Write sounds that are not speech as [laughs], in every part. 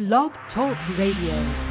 Blog Talk Radio.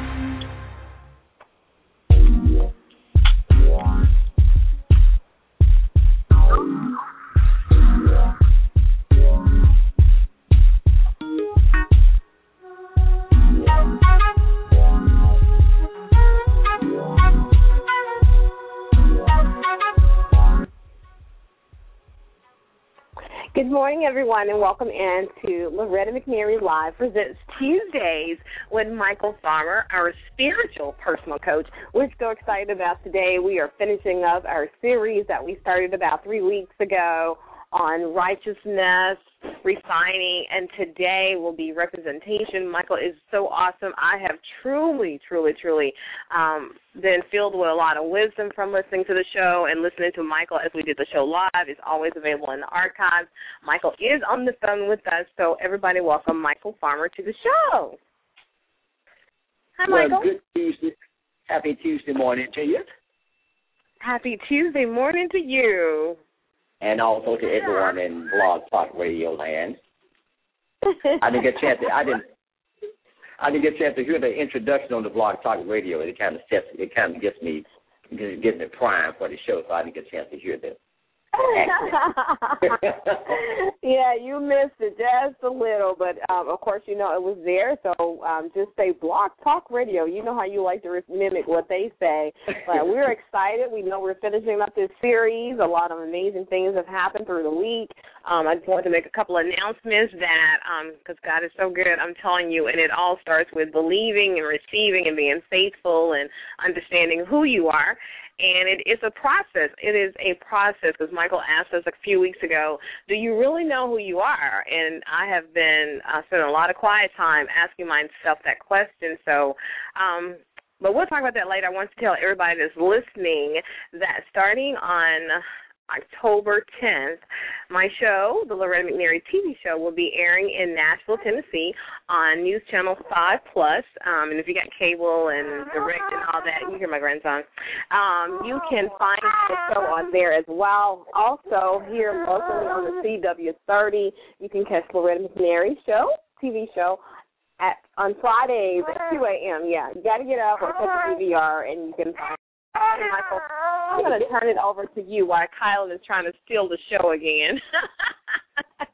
Everyone, and welcome in to Loretta McNary Live presents Tuesdays with Michael Farmer, our spiritual personal coach. We're so excited about today. We are finishing up our series that we started about three weeks ago on righteousness, refining, and today will be representation. Michael is so awesome. I have truly, truly, truly um, been filled with a lot of wisdom from listening to the show and listening to Michael as we did the show live. It's always available in the archives. Michael is on the phone with us, so everybody welcome Michael Farmer to the show. Hi, well, Michael. good Tuesday. Happy Tuesday morning to you. Happy Tuesday morning to you and also to everyone in Blog Talk Radio land. I didn't get a chance. To, I didn't. I didn't get a chance to hear the introduction on the Blog Talk Radio. It kind of sets. It kind of gets me, gets me primed for the show. So I didn't get a chance to hear this. [laughs] yeah, you missed it just a little, but um, of course you know it was there. So um, just say Blog Talk Radio. You know how you like to mimic what they say. But we're [laughs] excited. We know we're finishing up this series. A lot of amazing things have happened through the week. Um, I just wanted to make a couple announcements that because um, God is so good, I'm telling you, and it all starts with believing and receiving and being faithful and understanding who you are and it is a process. It is a process because Michael asked us a few weeks ago, "Do you really know who you are?" And I have been uh, spending a lot of quiet time asking myself that question. So, um, but we'll talk about that later. I want to tell everybody that's listening that starting on October 10th. My show, the Loretta McNary TV show, will be airing in Nashville, Tennessee on News Channel 5 Plus. Um, and if you got cable and direct and all that, you hear my grandson. Um, you can find the show on there as well. Also, here locally on the CW30, you can catch Loretta McNary show, TV show, at on Fridays at 2 a.m. Yeah, you got to get up or catch the DVR, and you can find Michael, I'm going [laughs] to turn it over to you while Kyle is trying to steal the show again. [laughs]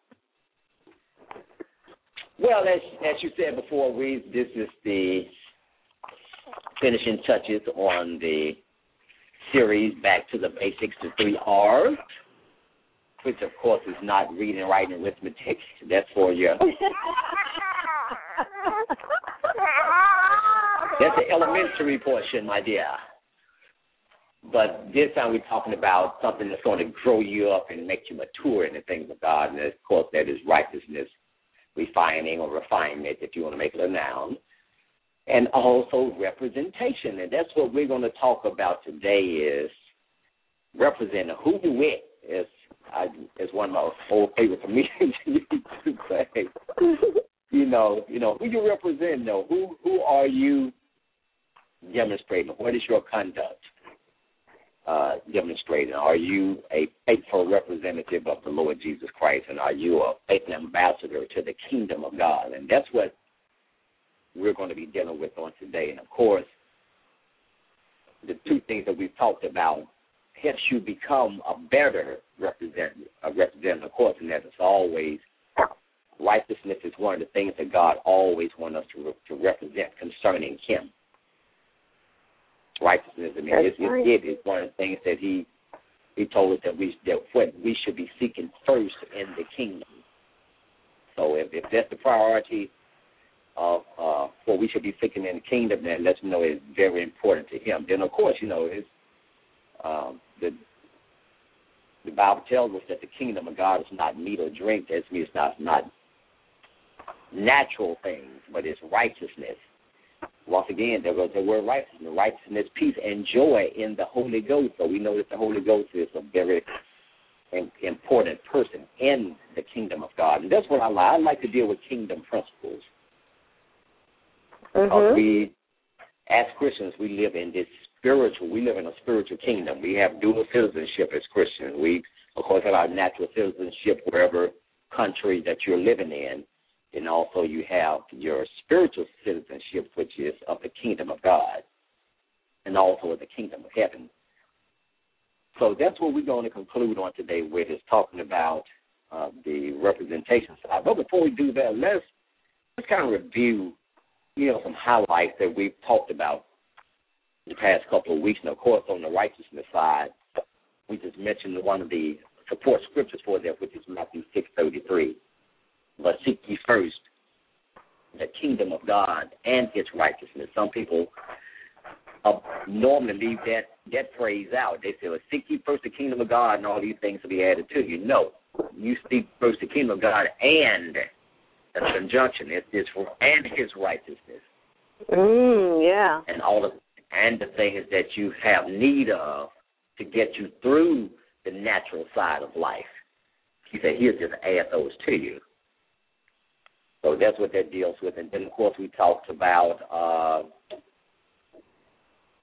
well, as as you said before, we this is the finishing touches on the series Back to the Basics, the three R's, which of course is not reading, writing, arithmetic. That's for you. [laughs] That's the elementary portion, my dear. But this time we're talking about something that's going to grow you up and make you mature in the things of God. And of course, that is righteousness, refining or refinement, if you want to make it a noun. And also representation. And that's what we're going to talk about today is representing who you with. Is I, is one of my old favorite comedians [laughs] to say. you know, you know who you represent. Though, who who are you demonstrating? What is your conduct? Uh, demonstrating? Are you a faithful representative of the Lord Jesus Christ, and are you a faithful ambassador to the kingdom of God? And that's what we're going to be dealing with on today. And of course, the two things that we've talked about helps you become a better representative, a representative, of course, and is always righteousness is one of the things that God always wants us to, to represent concerning Him righteousness. I mean, it's, right. it is one of the things that he he told us that we that what we should be seeking first in the kingdom. So if, if that's the priority of uh, what we should be seeking in the kingdom, then let's know it's very important to him. Then of course, you know, it's um, the the Bible tells us that the kingdom of God is not meat or drink. That means it's not not natural things, but it's righteousness once again, there goes the word righteousness, righteousness, peace, and joy in the Holy Ghost. So we know that the Holy Ghost is a very important person in the kingdom of God, and that's what I like. I like to deal with kingdom principles. Mm-hmm. we, as Christians, we live in this spiritual. We live in a spiritual kingdom. We have dual citizenship as Christians. We, of course, have our natural citizenship wherever country that you're living in, and also you have your spiritual citizenship, which is of the kingdom of God, and also of the kingdom of heaven. So that's what we're going to conclude on today with is talking about uh, the representation side. But before we do that, let's let's kind of review, you know, some highlights that we've talked about the past couple of weeks. And of course, on the righteousness side, we just mentioned one of the support scriptures for that, which is Matthew six thirty three. But seek ye first the kingdom of God and its righteousness. Some people uh, normally leave that that phrase out. They say, well, seek ye first the kingdom of God and all these things will be added to you. No. You seek first the kingdom of God and that's a conjunction. It is for and his righteousness. Mm, yeah. And all of and the things that you have need of to get you through the natural side of life. He said, he'll just add those to you. So that's what that deals with. And then, of course, we talked about, uh,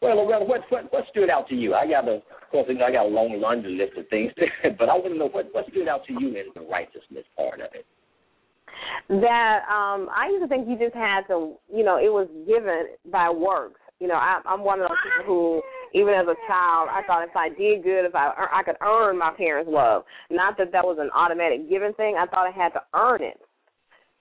well, well, what, what what stood out to you? I got a, of course, I got a long laundry list of things, [laughs] but I want to know what what stood out to you in the righteousness part of it. That um I used to think you just had to, you know, it was given by works. You know, I, I'm one of those people who, even as a child, I thought if I did good, if I I could earn my parents' love. Not that that was an automatic given thing. I thought I had to earn it.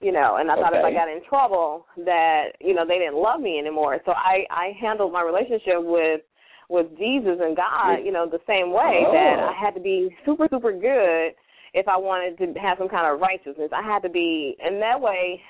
You know, and I thought if I got in trouble, that you know they didn't love me anymore. So I I handled my relationship with with Jesus and God, you know, the same way oh. that I had to be super super good if I wanted to have some kind of righteousness. I had to be, and that way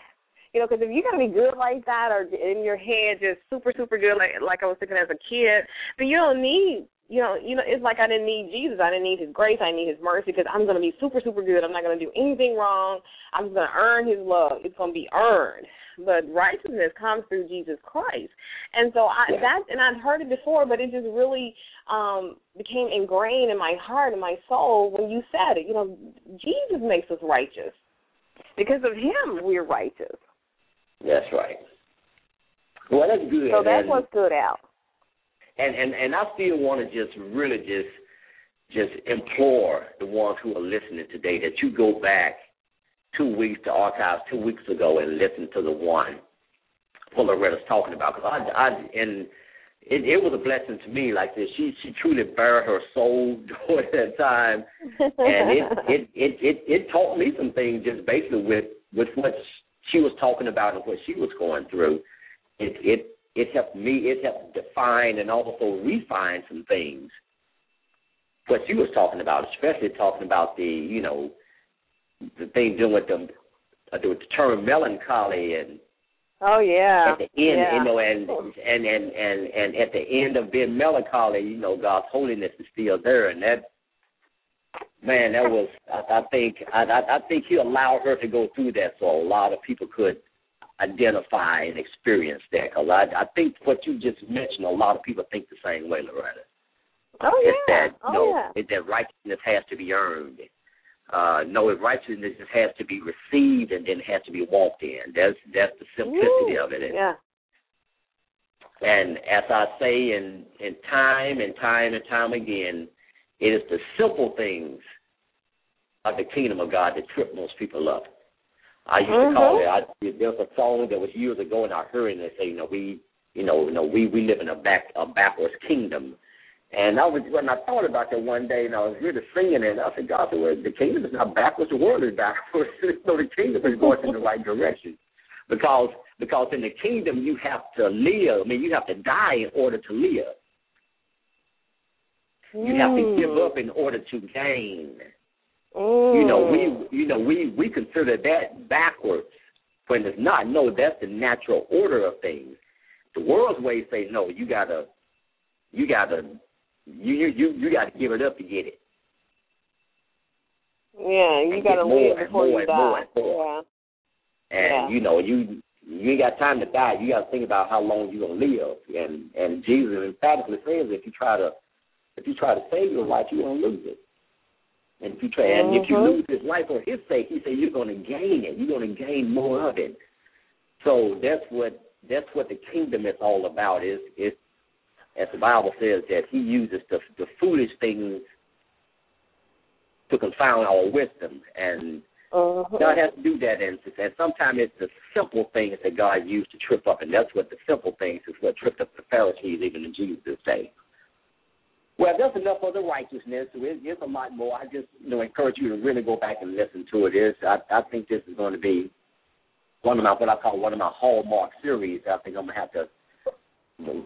you know, because if you're gonna be good like that, or in your head just super super good, like like I was thinking as a kid, then you don't need you know, you know, it's like I didn't need Jesus. I didn't need His grace. I need His mercy because I'm going to be super, super good. I'm not going to do anything wrong. I'm just going to earn His love. It's going to be earned. But righteousness comes through Jesus Christ, and so I yeah. that and I'd heard it before, but it just really um became ingrained in my heart and my soul when you said it. You know, Jesus makes us righteous. Because of Him, we're righteous. That's right. Well, that's good. So that's what stood out. And and and I still want to just really just just implore the ones who are listening today that you go back two weeks to archives two weeks ago and listen to the one Loretta's talking about. Because I, I and it, it was a blessing to me like this. She she truly bared her soul [laughs] during that time, and it [laughs] it it it, it taught me some things just basically with with what she was talking about and what she was going through, it it it helped me. It helped define and also refine some things. What she was talking about, especially talking about the you know the thing dealing with the uh, with the term melancholy and oh yeah at the end yeah. you know and and and and and at the end of being melancholy you know God's holiness is still there and that man, that was I, I think I, I think he allowed her to go through that so a lot of people could identify and experience that. Because I, I think what you just mentioned, a lot of people think the same way, Loretta. Oh it's yeah. That, oh no, yeah. It's that righteousness has to be earned. Uh, no, righteousness just has to be received and then has to be walked in. That's that's the simplicity Ooh, of it. And, yeah. And as I say in in time and time and time again, it is the simple things of the kingdom of God that trip most people up. I used mm-hmm. to call it. I, there was a song that was years ago, and I heard it. And they say, you know, we, you know, you know, we we live in a back a backwards kingdom. And I was when I thought about that one day, and I was really singing it. I said, God, the, the kingdom is not backwards; the world is backwards. [laughs] so the kingdom is going in the right direction, because because in the kingdom you have to live. I mean, you have to die in order to live. You have to give Mm. up in order to gain. Mm. You know, we you know we we consider that backwards when it's not. No, that's the natural order of things. The world's way say no. You gotta, you gotta, you you you, you gotta give it up to get it. Yeah, you And got to live and before more you and more die. and more. Yeah. And Yeah. you know you you ain't got time to die. You got to think about how long you're gonna live. And and Jesus emphatically says if you try to if you try to save your life, you're gonna lose it. And if you try, and if you Mhm. lose his life for his sake, he said you're going to gain it. You're going to gain more of it. So that's what that's what the kingdom is all about. Is is as the Bible says that he uses the the foolish things to confound our wisdom, and Uh-huh. God has to do that, and, and sometimes it's the simple things that God used to trip up, and that's what the simple things is what tripped up the Pharisees even in Jesus' day. Well, there's enough other righteousness. So it, it's a lot more. I just you know encourage you to really go back and listen to it. Is I, I think this is going to be one of my what I call one of my hallmark series. I think I'm gonna have to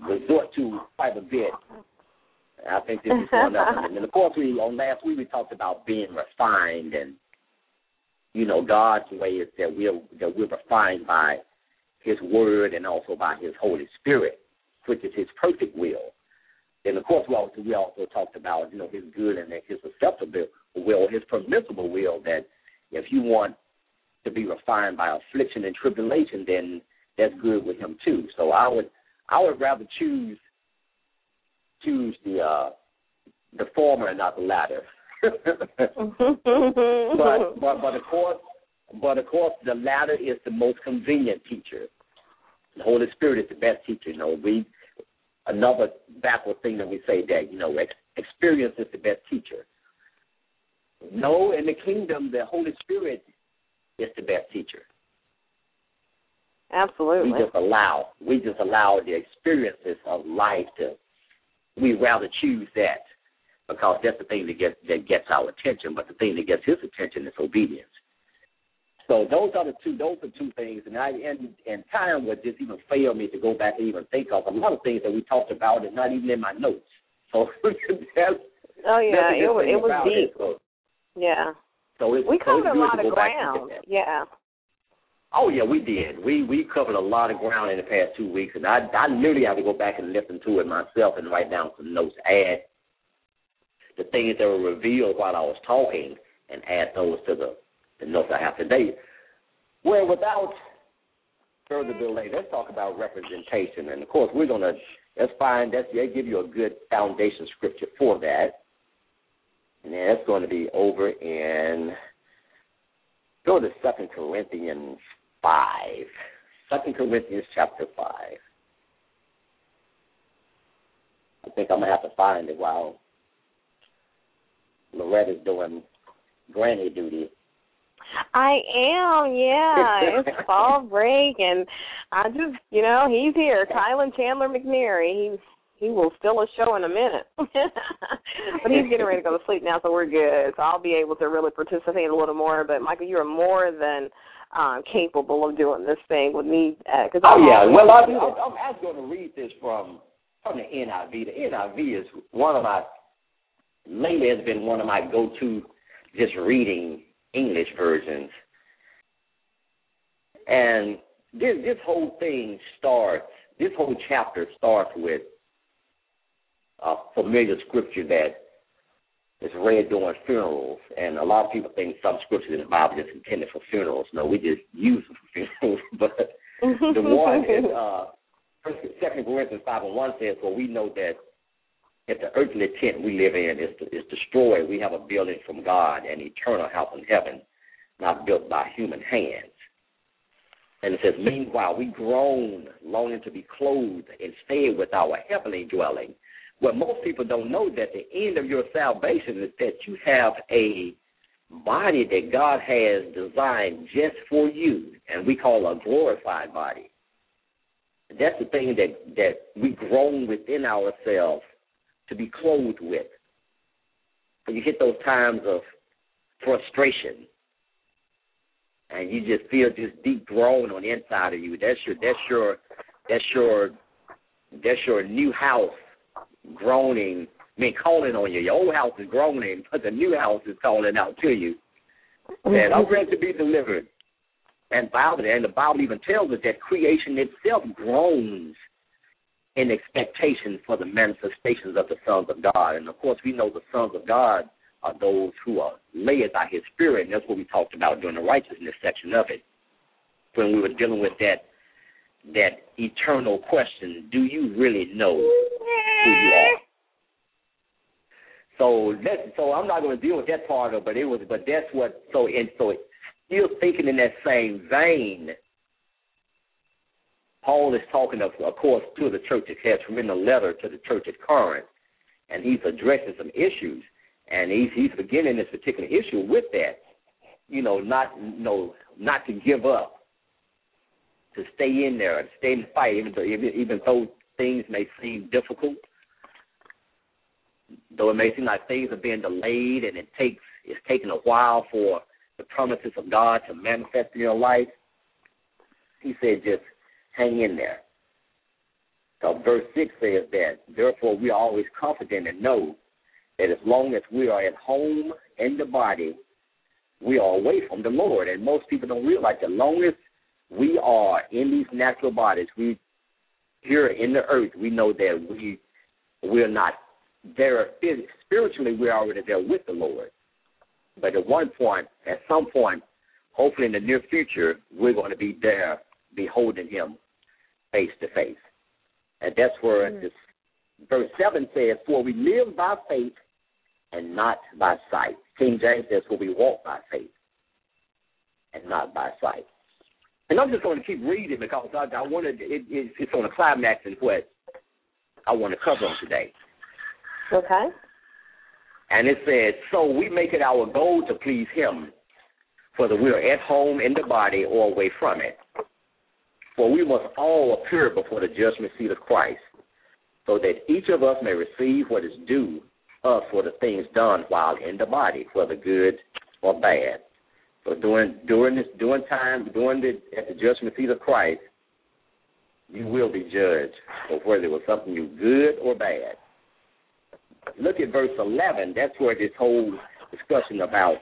resort to quite a bit. I think this is one of them. And of course we on last week we talked about being refined and you know, God's way is that we're that we're refined by His Word and also by His Holy Spirit, which is His perfect will. And of course, we also we also talked about you know His good and His acceptable will, His permissible will. That if you want to be refined by affliction and tribulation, then that's good with Him too. So I would I would rather choose choose the uh, the former and not the latter. [laughs] but but but of course but of course the latter is the most convenient teacher. The Holy Spirit is the best teacher. You know, we another backward thing that we say that you know experience is the best teacher. No, in the kingdom, the Holy Spirit is the best teacher. Absolutely. We just allow we just allow the experiences of life to. We rather choose that because that's the thing that gets that gets our attention. But the thing that gets his attention is obedience. So those are the two. Those are two things, and I and and time would just even fail me to go back and even think of a lot of things that we talked about is not even in my notes. [laughs] So that's oh yeah, it was it was deep. It. So, yeah. So it's, we covered so a lot of ground. Yeah. Oh yeah, we did. We we covered a lot of ground in the past two weeks, and I I literally have to go back and listen to it myself and write down some notes, add the things that were revealed while I was talking and add those to the, the notes I have today. Well, without further delay, let's talk about representation. And of course, we're going to, let's find, that's, they give you a good foundation scripture for that. And that's going to be over in, go to Second Corinthians 5. 2 Corinthians chapter 5. I think I'm going to have to find it while Loretta's doing granny duty. I am, yeah. it's [laughs] fall break, and I just, you know, he's here. Kylan Chandler McNary. He he will steal a show in a minute, [laughs] but he's getting ready to go to sleep now, so we're good. So I'll be able to really participate a little more. But Michael, you are more than um, capable of doing this thing with me. Uh, cause oh yeah, well I, I, I was going to read this from from the NIV. The NIV is one of my lately has been one of my go-to just reading English versions. And this this whole thing starts. This whole chapter starts with a familiar scripture that is read during funerals, and a lot of people think some scriptures in the Bible is intended for funerals. No, we just use them for funerals. [laughs] but the [laughs] one is uh, Second Corinthians five and one says, "For we know that if the earthly tent we live in is, is destroyed, we have a building from God, an eternal house in heaven, not built by human hands. And it says, Meanwhile, we groan, longing to be clothed and stay with our heavenly dwelling. What most people don't know that the end of your salvation is that you have a body that God has designed just for you, and we call a glorified body. That's the thing that that we groan within ourselves to be clothed with. When you hit those times of frustration and you just feel this deep groan on the inside of you, that's your that's your that's your that's your new house groaning I mean calling on you. Your old house is groaning, but the new house is calling out to you. And I'm ready to be delivered. And Bible and the Bible even tells us that creation itself groans in expectation for the manifestations of the sons of God. And of course, we know the sons of God are those who are led by His Spirit, and that's what we talked about during the righteousness section of it, when we were dealing with that that eternal question: Do you really know who you are? So that so I'm not going to deal with that part of, it, but it was, but that's what. So and so, still thinking in that same vein Paul is talking, of, of course, to the church at has written a letter to the church at Corinth, and he's addressing some issues, and he's he's beginning this particular issue with that. you know, not you know, not to give up, to stay in there, to stay in the fight, even though even, even though things may seem difficult, though it may seem like things are being delayed and it takes it's taking a while for the promises of God to manifest in your life. He said, just hang in there. So verse six says that therefore we are always confident and know that as long as we are at home in the body, we are away from the Lord. And most people don't realize the longest we are in these natural bodies, we here in the earth, we know that we we're not there spiritually. We're already there with the Lord, but at one point, at some point, hopefully in the near future, we're going to be there, beholding Him face to face, and that's where mm-hmm. this verse seven says, "For we live by faith and not by sight." King James says, "For we walk by faith and not by sight." And I'm just going to keep reading because I, I wanted it, it, it's on a climax in what I want to cover on today. Okay. And it says, So we make it our goal to please Him, whether we are at home in the body or away from it. For we must all appear before the judgment seat of Christ, so that each of us may receive what is due us for the things done while in the body, whether good or bad. So during during this during time during the at the judgment seat of Christ, you will be judged for whether it was something you good or bad. Look at verse eleven. That's where this whole discussion about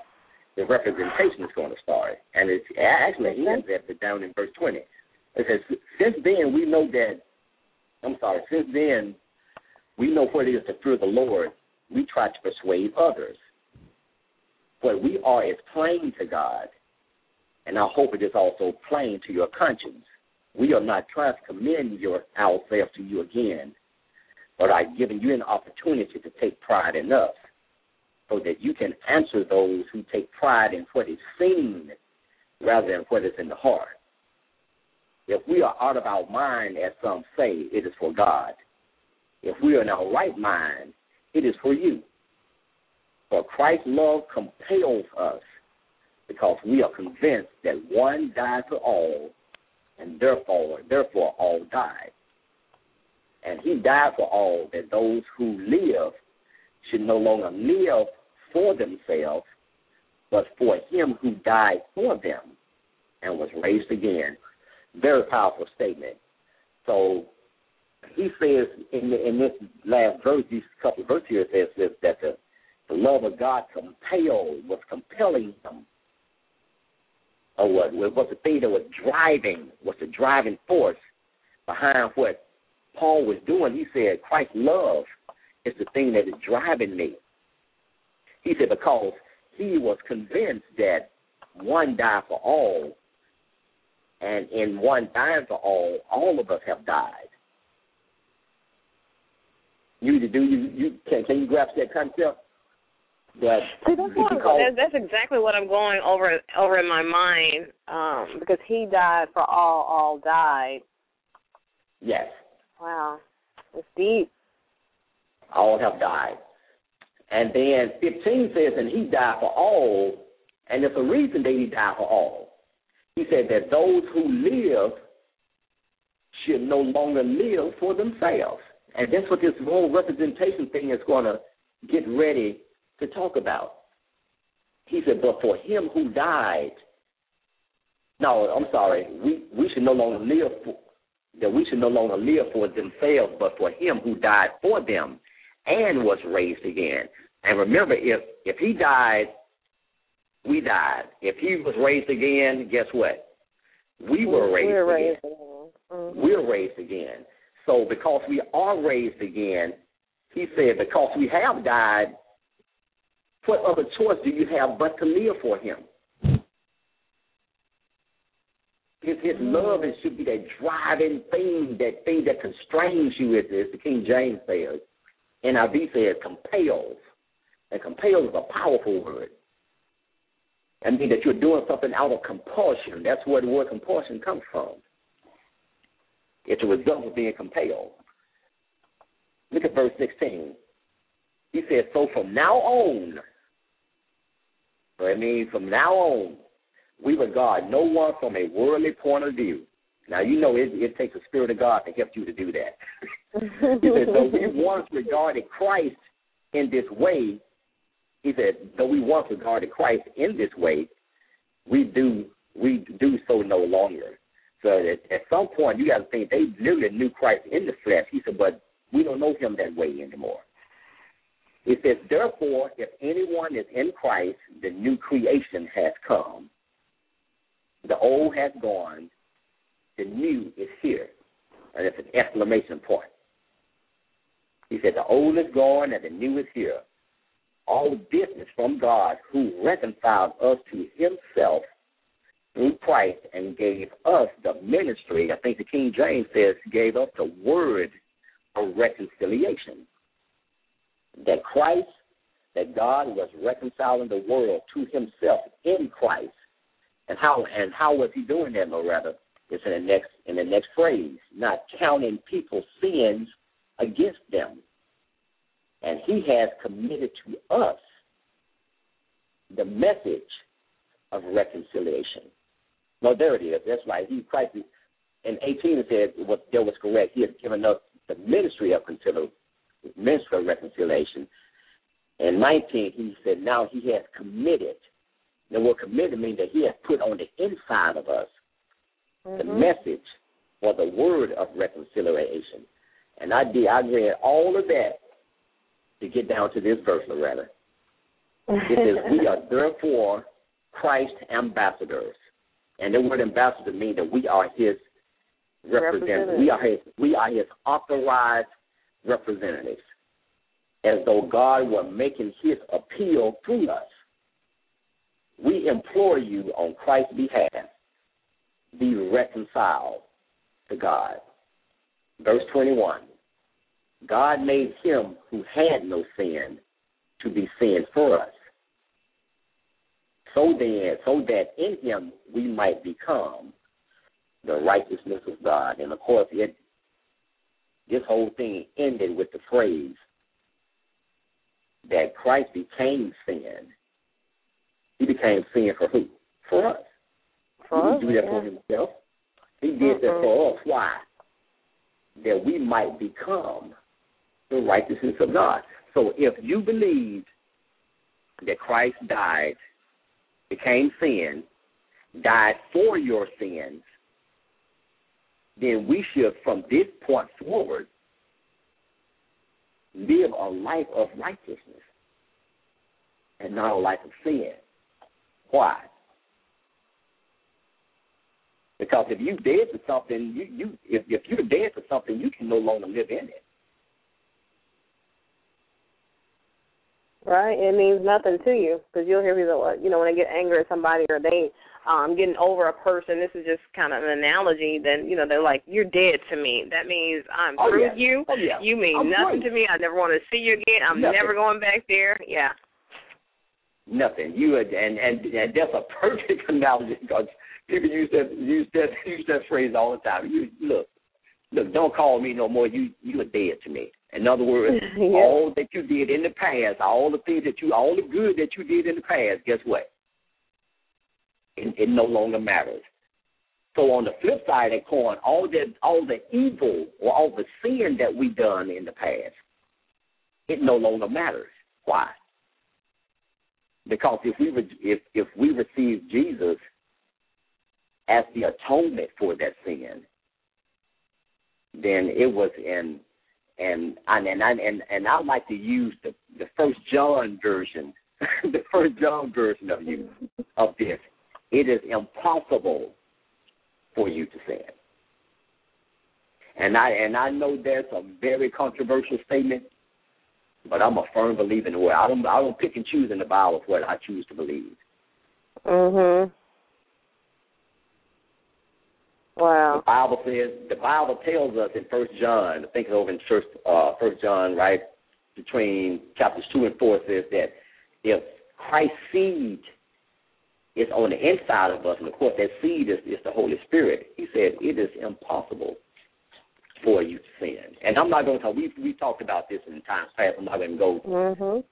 the representation is going to start, and it actually ends at down in verse twenty. It says, "Since then we know that." I'm sorry. Since then, we know what it is to fear the Lord. We try to persuade others but we are as plain to God, and I hope it is also plain to your conscience. We are not trying to commend your ourselves to you again, but are giving you an opportunity to take pride in us, so that you can answer those who take pride in what is seen rather than what is in the heart. If we are out of our mind, as some say, it is for God. If we are in our right mind, it is for you. For Christ's love compels us because we are convinced that one died for all, and therefore, therefore all died. And he died for all that those who live should no longer live for themselves, but for him who died for them and was raised again. Very powerful statement. So he says in the, in this last verse, these couple of verses here, says that the the love of God compelled, was compelling him. Or what was the thing that was driving, was the driving force behind what Paul was doing. He said, Christ's love is the thing that is driving me. He said, because he was convinced that one died for all, and in one dying for all, all of us have died. You do you you can can you grasp that concept? That See, that's, what, that's exactly what I'm going over over in my mind um, because he died for all, all died. Yes. Wow, it's deep. All have died, and then 15 says, and he died for all, and there's a reason that he died for all. He said that those who live should no longer live for themselves, and that's what this whole representation thing is going to get ready to talk about. He said, but for him who died, no, I'm sorry, we, we should no longer live for, that we should no longer live for themselves, but for him who died for them and was raised again. And remember, if if he died, we died. If he was raised again, guess what? We were raised we're again. Raised again. Mm-hmm. We're raised again. So because we are raised again, he said, because we have died, what other choice do you have but to live for Him? His, his love is, should be that driving thing, that thing that constrains you, as, as the King James says. NIV says compels. And compels is a powerful word. I mean that you're doing something out of compulsion. That's where the word compulsion comes from. It's a result of being compelled. Look at verse 16. He says, So from now on, So it means from now on, we regard no one from a worldly point of view. Now you know it, it takes the spirit of God to help you to do that. [laughs] he said, though we [laughs] once regarded Christ in this way, he said, though we once regarded Christ in this way, we do we do so no longer. So at, at some point, you got to think they literally knew Christ in the flesh. He said, but we don't know him that way anymore. It says, therefore, if anyone is in Christ, the new creation has come. The old has gone, the new is here. And it's an exclamation point. He said, the old is gone and the new is here. All is from God who reconciled us to himself through Christ and gave us the ministry. I think the King James says gave us the word of reconciliation. That Christ, that God was reconciling the world to himself in Christ. And how and how was he doing that, Loretta? It's in the next in the next phrase, not counting people's sins against them. And he has committed to us the message of reconciliation. No, there it is. That's right. He Christ in eighteen it said what that was correct. He has given us the ministry of ministry of reconciliation. In nineteen he said now he has committed. The word committed means that he has put on the inside of us mm-hmm. the message or the word of reconciliation. And I did I read all of that to get down to this verse, Loretta. [laughs] It says, We are therefore Christ ambassadors. And the word ambassador means that we are his representatives. We are his we are his authorized representatives. As though God were making his appeal through us. We implore you on Christ's behalf be reconciled to God. Verse 21 God made him who had no sin to be sin for us. So then, so that in him we might become the righteousness of God. And of course, it this whole thing ended with the phrase that Christ became sin. He became sin for who? For us. For he didn't do that yeah. for himself. He did that for us. Why? That we might become the righteousness of God. So if you believe that Christ died, became sin, died for your sins, then we should, from this point forward, live a life of righteousness and not a life of sin. Why? Because if you dead to something, you, you if if you're dead to something, you can no longer live in it. Right, it means nothing to you because you'll hear people, you know, when they get angry at somebody or they um getting over a person. This is just kind of an analogy. Then you know they're like, "You're dead to me." That means I'm oh, through yeah. you. Oh, yeah. You mean I'm nothing free. to me. I never want to see you again. I'm Nothing. never going back there. Yeah. Nothing. You and and and that's a perfect [laughs] analogy because people use that use that use that phrase all the time. You look, look, don't call me no more. You you are dead to me. In other words, [laughs] Yeah. all that you did in the past, all the things that you, all the good that you did in the past, guess what? It, it no longer matters. So on the flip side of that coin, all that, all the evil or all the sin that we done in the past, it no longer matters. Why? Because if we re- if if we receive Jesus as the atonement for that sin, then it was in and and and I, and and I like to use the the First John version, [laughs] the First John version of you of this. It is impossible for you to sin. And I and I know that's a very controversial statement, but I'm a firm believer in the word. I don't I don't pick and choose in the Bible what I choose to believe. Mhm. Wow. The Bible says the Bible tells us in First John, I think it's over in First uh, First John, right between chapters two and four, says that if Christ's seed is on the inside of us, and of course that seed is, is the Holy Spirit, He said it is impossible for you to sin. And I'm not going to talk. We we talked about this in times past. I'm not going to go Mhm.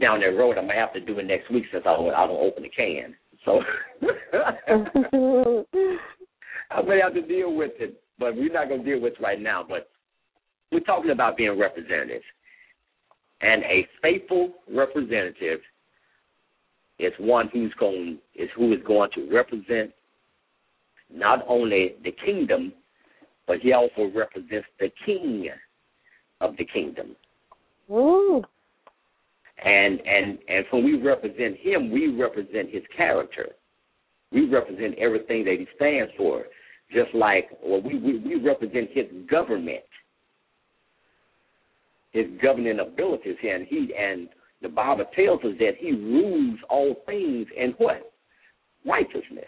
down that road. I'm gonna have to do it next week since I don't, I don't open the can. So [laughs] [laughs] [laughs] I'm gonna have to deal with it, but we're not gonna deal with it right now. But we're talking about being representatives, and a faithful representative is one who's going is who is going to represent not only the kingdom, but he also represents the king of the kingdom. Ooh. And and and when we represent him, we represent his character. We represent everything that he stands for. Just like well, we, we, we represent his government, his governing abilities, and he and the Bible tells us that he rules all things in what? Righteousness.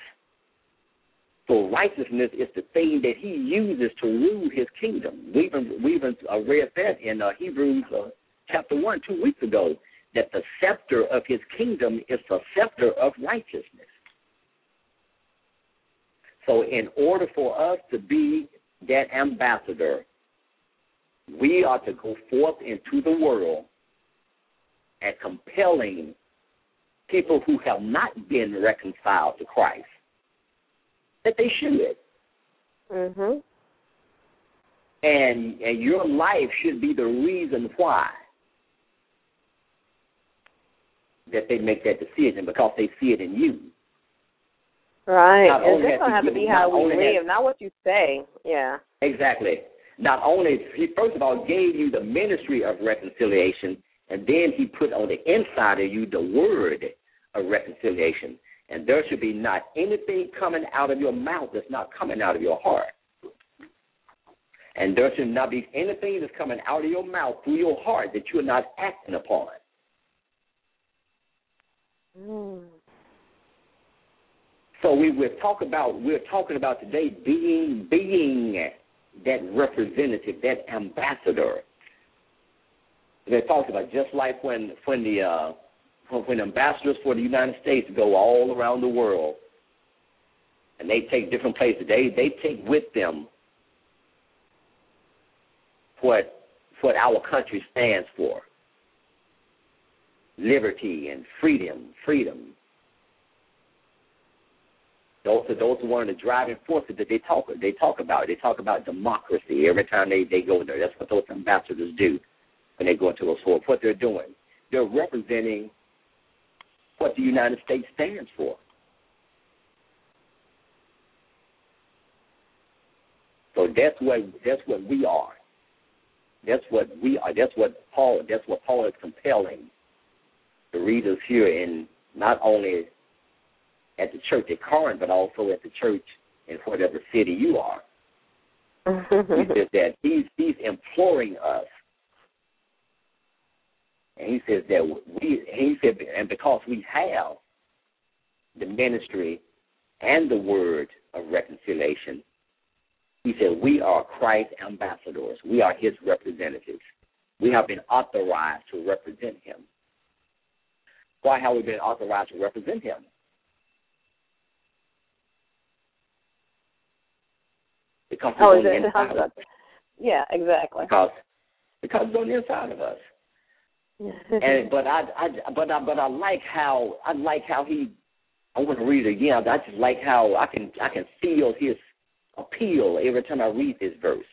So righteousness is the thing that he uses to rule his kingdom. We even we even uh, read that in uh, Hebrews uh, chapter one two weeks ago that the scepter of his kingdom is the scepter of righteousness. So, in order for us to be that ambassador, we are to go forth into the world and compelling people who have not been reconciled to Christ that they should. Mhm. And and your life should be the reason why that they make that decision because they see it in you. Right. Not And this to have to be- how we live, has- not what you say. Yeah. Exactly. Not only he first of all gave you the ministry of reconciliation, and then he put on the inside of you the word of reconciliation. And there should be not anything coming out of your mouth that's not coming out of your heart. And there should not be anything that's coming out of your mouth through your heart that you're not acting upon. Mm. So we will talk about we're talking about today being being that representative, that ambassador. They talked about just like when when the uh, when, when ambassadors for the United States go all around the world, and they take different places. They they take with them what what our country stands for: liberty and freedom, freedom. Those are those are one of the driving forces that they talk they talk about. They talk about democracy every time they, they go there. That's what those ambassadors do when they go into those forums. What they're doing, they're representing what the United States stands for. So that's what that's what we are. That's what we are. That's what Paul. That's what Paul is compelling the readers here in not only at the church at Corinth, but also at the church in whatever city you are. Mm-hmm. he says that he's he's imploring us, and he says that we. He said, and because we have the ministry and the word of reconciliation, he said we are Christ's ambassadors. We are His representatives. We have been authorized to represent Him. Why have we been authorized to represent Him? Oh, is [laughs] on the inside of us. Yeah, exactly. Because because it's on the inside of us. and [laughs] but I, I but I but I like how I like how he I want to read it again. I just like how I can I can feel his appeal every time I read this verse.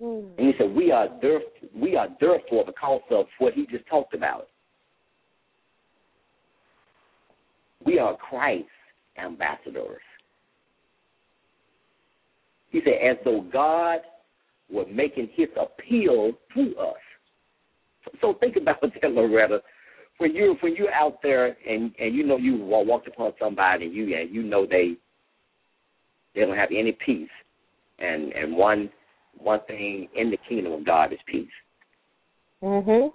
Hmm. And he said, "We are there, we are therefore because of what he just talked about. We are Christ's ambassadors." He said, "As though God were making His appeal through us." So think about [laughs] that, Loretta. When you when you're out there and and you know you walked upon somebody and you and you know they they don't have any peace, and and one one thing in the kingdom of God is peace. Mhm.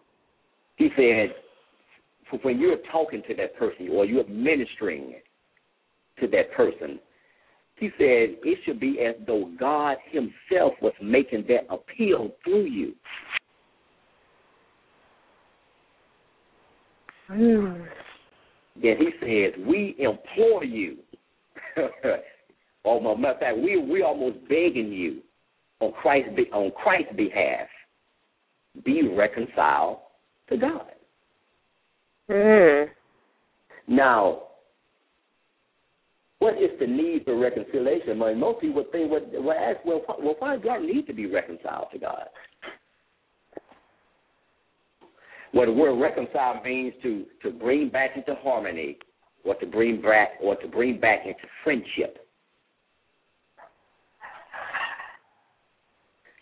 He said, when you're talking to that person or you're ministering to that person, he said it should be as though God Himself was making that appeal through you. Mm. Then he says, "We implore you." or matter of fact, we we almost begging you on Christ on Christ's behalf, be reconciled to God. Mm. Now, what is the need for reconciliation? Most people would think, would, would ask, well, well, why does God need to be reconciled to God? Well, the word reconcile means to to bring back into harmony, or to bring back, or to bring back into friendship.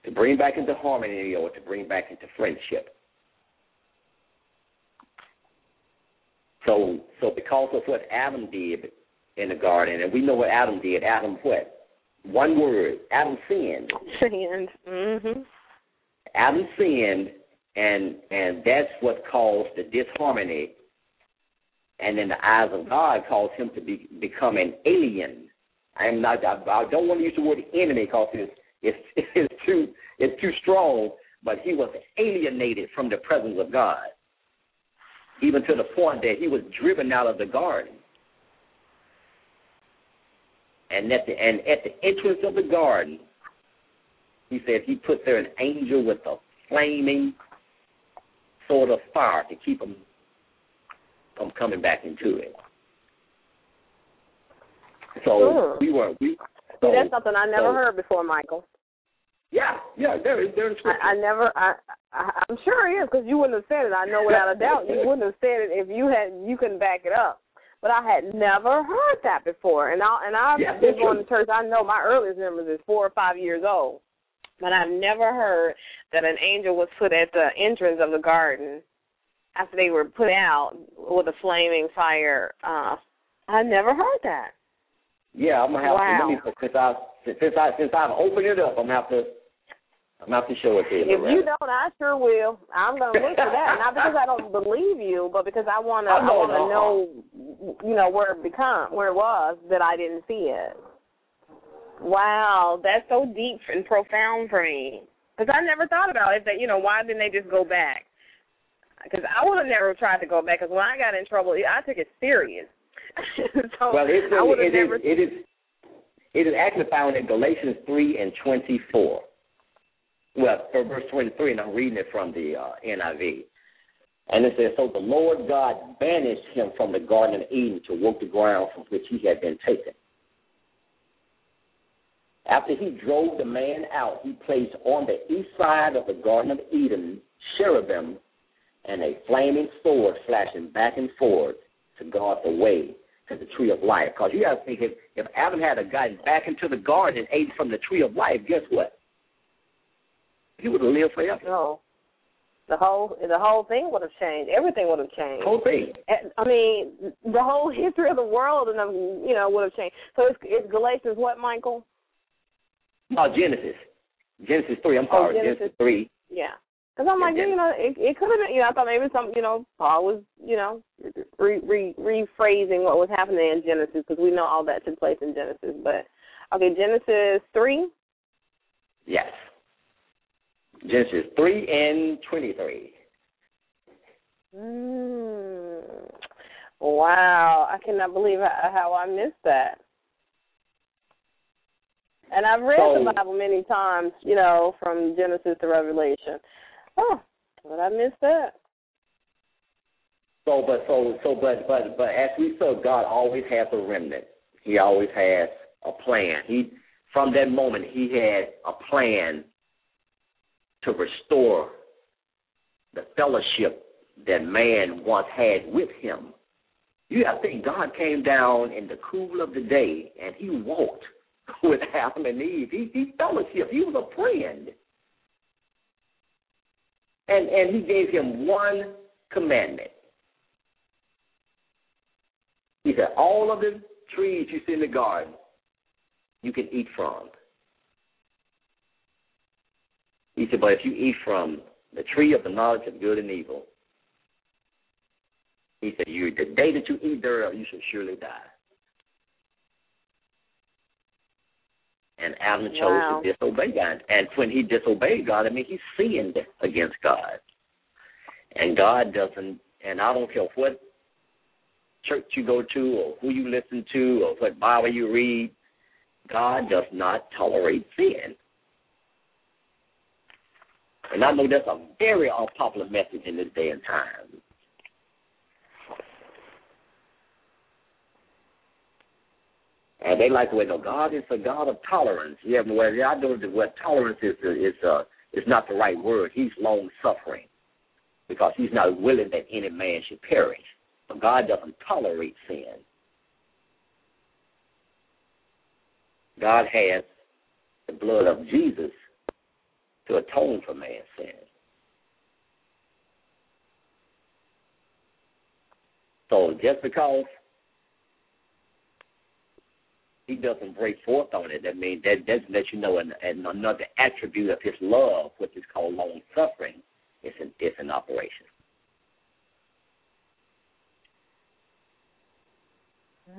To bring back into harmony, or to bring back into friendship. So, so because of what Adam did in the garden, and we know what Adam did. Adam what? One word. Adam sinned. Sinned. Mhm. Adam sinned, and and that's what caused the disharmony. And in the eyes of God, caused him to be become an alien. I am not. I, I don't want to use the word enemy because it's it's [laughs] it's too it's too strong. But he was alienated from the presence of God, even to the point that he was driven out of the garden. And at the and at the entrance of the garden, he says he put there an angel with a flaming sort of fire to keep him from coming back into it. So Hmm. we were we. See, that's something I never so- heard before, Michael. Yeah, yeah, there is there is. I, I never. I, I I'm sure it is because you wouldn't have said it. I know without a doubt you wouldn't have said it if you had. You couldn't back it up. But I had never heard that before, and I and I've Yeah, been going to church. I know my earliest memories is four or five years old, but I've never heard that an angel was put at the entrance of the garden after they were put out with a flaming fire. Uh, I never heard that. Yeah, I'm gonna have Wow. to since I since I since I've opened it up, I'm gonna have to I'm gonna have to show it to you. If you don't, I sure will. I'm gonna look for that, not because I don't believe you, but because I wanna, Oh, [laughs] I wanna no. know, you know, where it become, where it was that I didn't see it. Wow, that's so deep and profound for me. Because I never thought about it. That you know, why didn't they just go back? Because I would have never tried to go back. Because when I got in trouble, I took it serious. [laughs] so well, it's, I would have it, never. is, it is it is actually found in Galatians three and twenty four. Well, for verse twenty three, and I'm reading it from the uh, NIV. And it says, So the Lord God banished him from the Garden of Eden to work the ground from which he had been taken. After he drove the man out, he placed on the east side of the Garden of Eden cherubim and a flaming sword flashing back and forth to guard the way to the tree of life. Because you got to think, if, if Adam had gotten back into the garden and ate from the tree of life, guess what? He would have lived forever. No, the whole the whole thing would have changed. Everything would have changed. Whole thing. I mean, the whole history of the world and um, you know would have changed. So it's, it's Galatians what, Michael? No, Genesis. Genesis 3. I'm Oh, sorry. Genesis. Genesis 3. Yeah. Because I'm like, you know, it, it could have been, you know, I thought maybe some, you know, Paul was, you know, re, re, rephrasing what was happening in Genesis because we know all that took place in Genesis. But okay, Genesis three. Yes. Genesis 3 and 23. Mm. Wow, I cannot believe how, I missed that. And I've read So- the Bible many times, you know, from Genesis to Revelation. Oh, but I missed that. So, but so so, but but but as we saw, God always has a remnant. He always has a plan. He from that moment he had a plan to restore the fellowship that man once had with him. You have to think God came down in the cool of the day and he walked [laughs] with Adam and Eve. He he fellowship. He was a friend. And and he gave him one commandment. He said, All of the trees you see in the garden, you can eat from. He said, But if you eat from the tree of the knowledge of good and evil, he said, You the day that you eat thereof, you shall surely die. And Adam chose Wow. to disobey God. And when he disobeyed God, I mean, he sinned against God. And God doesn't, and I don't care what church you go to or who you listen to or what Bible you read, God does not tolerate sin. And I know that's a very unpopular message in this day and time. And they like, well, no, God is a God of tolerance. Yeah, but well, I know that what tolerance is is uh is not the right word. He's long suffering because he's not willing that any man should perish. But God doesn't tolerate sin. God has the blood of Jesus to atone for man's sin. So just because he doesn't break forth on it, that means that doesn't let you know an, an, another attribute of his love, which is called long suffering, is in, is in operation.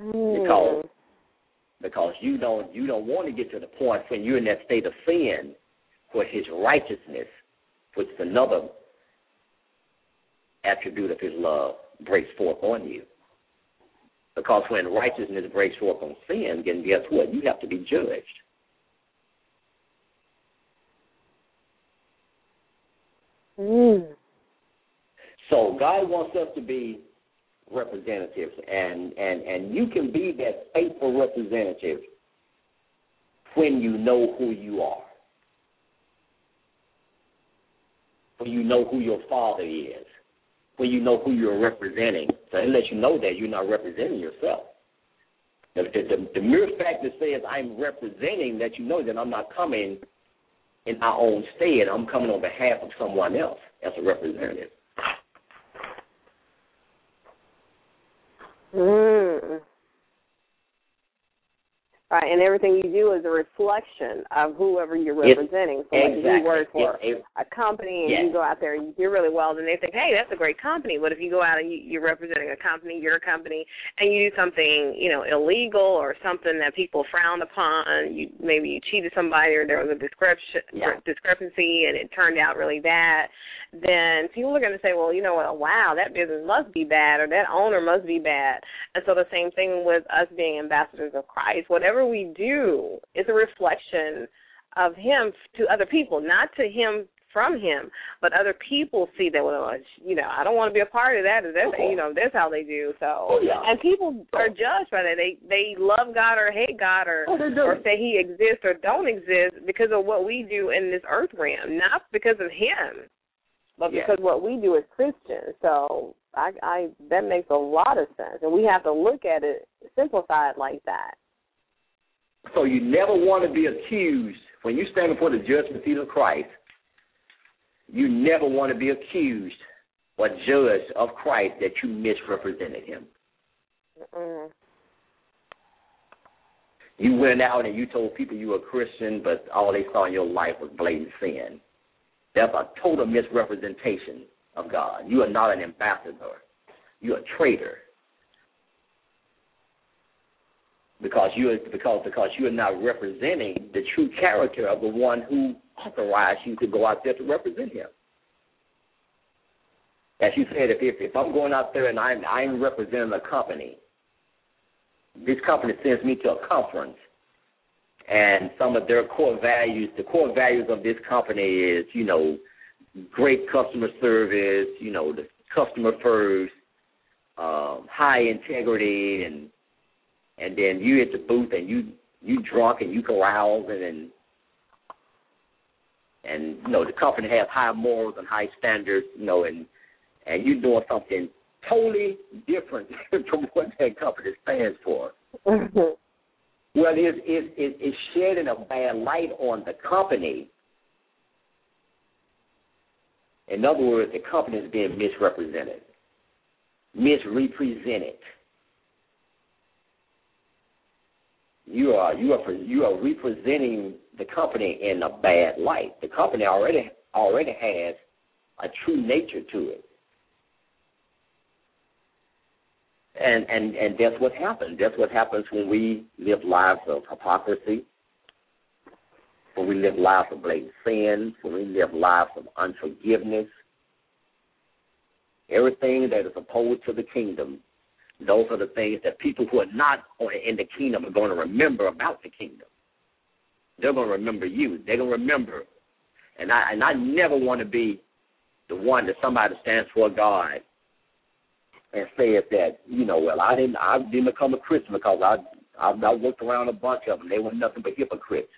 Mm. Because because you don't you don't want to get to the point when you're in that state of sin where his righteousness, which is another attribute of his love, breaks forth on you. Because when righteousness breaks forth on sin, then guess what? You have to be judged. Mm. So God wants us to be representatives, and and and you can be that faithful representative when you know who you are, when you know who your Father is, when you know who you're representing. So it lets you know that you're not representing yourself. The, the, the, the mere fact that says I'm representing, that you know that I'm not coming in my own stead. I'm coming on behalf of someone else as a representative. Mm. Right, and everything you do is a reflection of whoever you're representing. So, like if exactly. you work for it- a company and Yes. you go out there and you do really well, then they think, hey, that's a great company. But if you go out and you, you're representing a company, your company, and you do something, you know, illegal or something that people frown upon, you maybe you cheated somebody or there was a description Yeah. discrepancy and it turned out really bad, then people are going to say, well, you know what, wow, that business must be bad or that owner must be bad. And so the same thing with us being ambassadors of Christ. Whatever we do is a reflection of Him to other people, not to Him from Him, but other people see that. Well, you know, I don't want to be a part of that. That's you know, that's how they do. So, Oh, yeah. and people oh. are judged by that. They they love God or hate God or Oh, or say He exists or don't exist because of what we do in this earth realm, not because of Him but because what we do as Christians. So I, I that makes a lot of sense, and we have to look at it simplified like that. So you never want to be accused when you stand before the judgment seat of Christ. You never want to be accused or judged of Christ that you misrepresented him. Mm. You went out and you told people you were a Christian, but all they saw in your life was blatant sin. That's a total misrepresentation of God. You are not an ambassador. You're a traitor. Because you are because because you are not representing the true character of the one who authorized you to go out there to represent him. As you said, if if, if I'm going out there and I'm I'm representing a company, this company sends me to a conference and some of their core values the core values of this company is you know great customer service you know the customer first um high integrity and and then you at the booth and you you drunk and you carousing and and you know the company has high morals and high standards you know and and you doing something totally different [laughs] from what that company stands for mm-hmm. well, it's, it's, it's shedding a bad light on the company. In other words, the company is being misrepresented, misrepresented. You are you are you are representing the company in a bad light. The company already already has a true nature to it. And and and that's what happens. That's what happens when we live lives of hypocrisy, when we live lives of blatant sin, when we live lives of unforgiveness. Everything that is opposed to the kingdom, those are the things that people who are not in the kingdom are going to remember about the kingdom. They're going to remember you. They're going to remember And I and I never want to be the one that somebody stands for God and says that you know, well, I didn't I didn't become a Christian because I I, I worked around a bunch of them. They were nothing but hypocrites.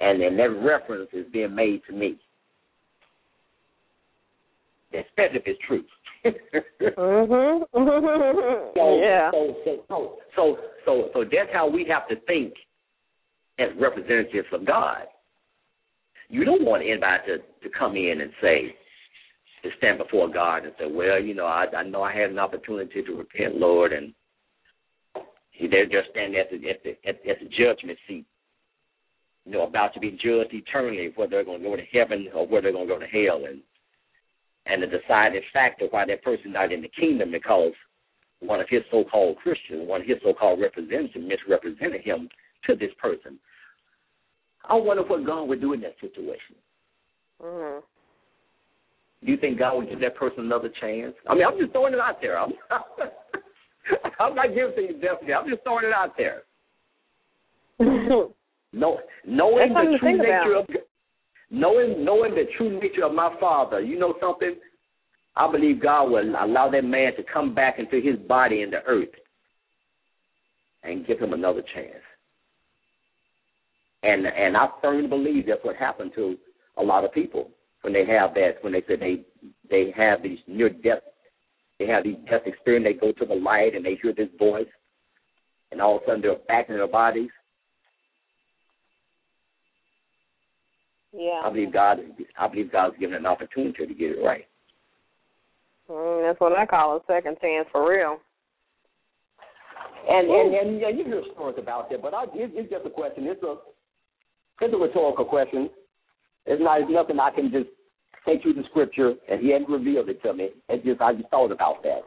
And then that reference is being made to me, especially if it's true. Mhm. so, yeah. So, so, so, so, so, so that's how we have to think as representatives of God. You don't want anybody to, to come in and say, to stand before God and say, well, you know, I, I know I had an opportunity to repent, Lord, and they're just standing at the, at the, at, at the judgment seat, you know, about to be judged eternally, whether they're going to go to heaven or whether they're going to go to hell. And and the deciding factor why that person not in the kingdom because one of his so-called Christians, one of his so-called representatives misrepresented him to this person. I wonder what God would do in that situation. Mhm. Do you think God would give that person another chance? I mean, I'm just throwing it out there. I'm, [laughs] I'm not giving things definitely. I'm just throwing it out there. [laughs] No, knowing the true nature about. of knowing knowing the true nature of my father, you know something? I believe God will allow that man to come back into his body in the earth and give him another chance. And and I firmly believe that's what happened to a lot of people when they have that when they say they they have these near death they have these death experience, they go to the light and they hear this voice and all of a sudden they're back in their bodies. Yeah. I believe God I believe God's given an opportunity to get it right. Mm, that's what I call a second chance for real. And and, and yeah, you hear stories about that, but I, it, it's just a question. It's a it's a rhetorical question. It's not it's nothing I can just take you the scripture and he hadn't revealed it to me. It's just I just thought about that.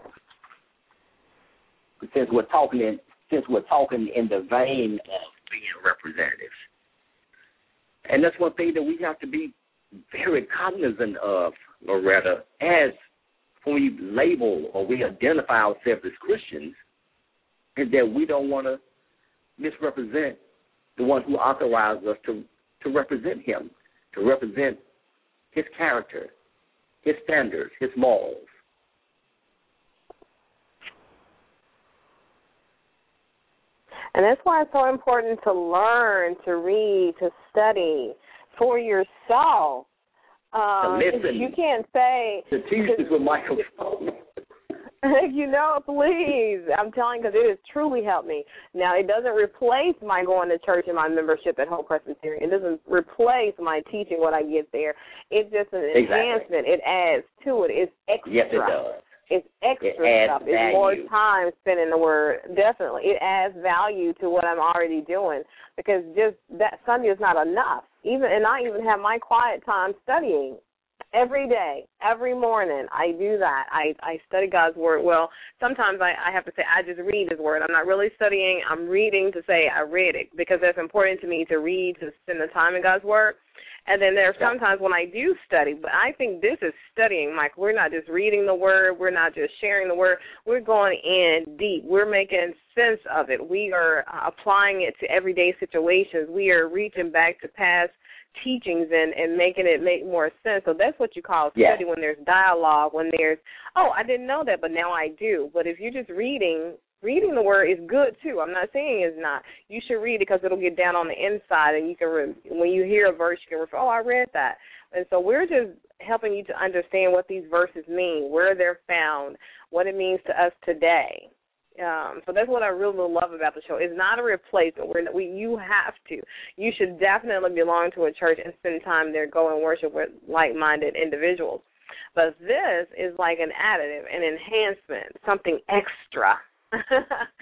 But since we're talking in since we're talking in the vein of being representatives. And that's one thing that we have to be very cognizant of, Loretta, as when we label or we identify ourselves as Christians, is that we don't want to misrepresent the one who authorized us to to represent him, to represent his character, his standards, his morals. And that's why it's so important to learn, to read, to study for yourself. Um, listen. You can't say The teachers with microphone. you know, please. I'm telling because it has truly helped me. Now, it doesn't replace my going to church and my membership at Hope Presbyterian. It doesn't replace my teaching what I get there. It's just an Exactly. enhancement. It adds to it. It's extra. yes, it does. It's extra It stuff. It's more time spent in the Word. Definitely, it adds value to what I'm already doing because just that Sunday is not enough. Even and I even have my quiet time studying every day, every morning. I do that. I I study God's Word. Well, sometimes I I have to say I just read His Word. I'm not really studying. I'm reading to say I read it because that's important to me to read to spend the time in God's Word. And then there are sometimes when I do study, but I think this is studying, Mike. We're not just reading the word, we're not just sharing the word, we're going in deep. We're making sense of it. We are uh, applying it to everyday situations. We are reaching back to past teachings and and making it make more sense. So that's what you call study when there's dialogue, when there's oh, I didn't know that, but now I do. But if you're just reading reading the word is good too. I'm not saying it's not. You should read it because it'll get down on the inside, and you can re- when you hear a verse, you can refer. Oh, I read that. And so we're just helping you to understand what these verses mean, where they're found, what it means to us today. Um, so that's what I really love about the show. It's not a replacement. We're, we, you have to. You should definitely belong to a church and spend time there, go and worship with like-minded individuals. But this is like an additive, an enhancement, something extra.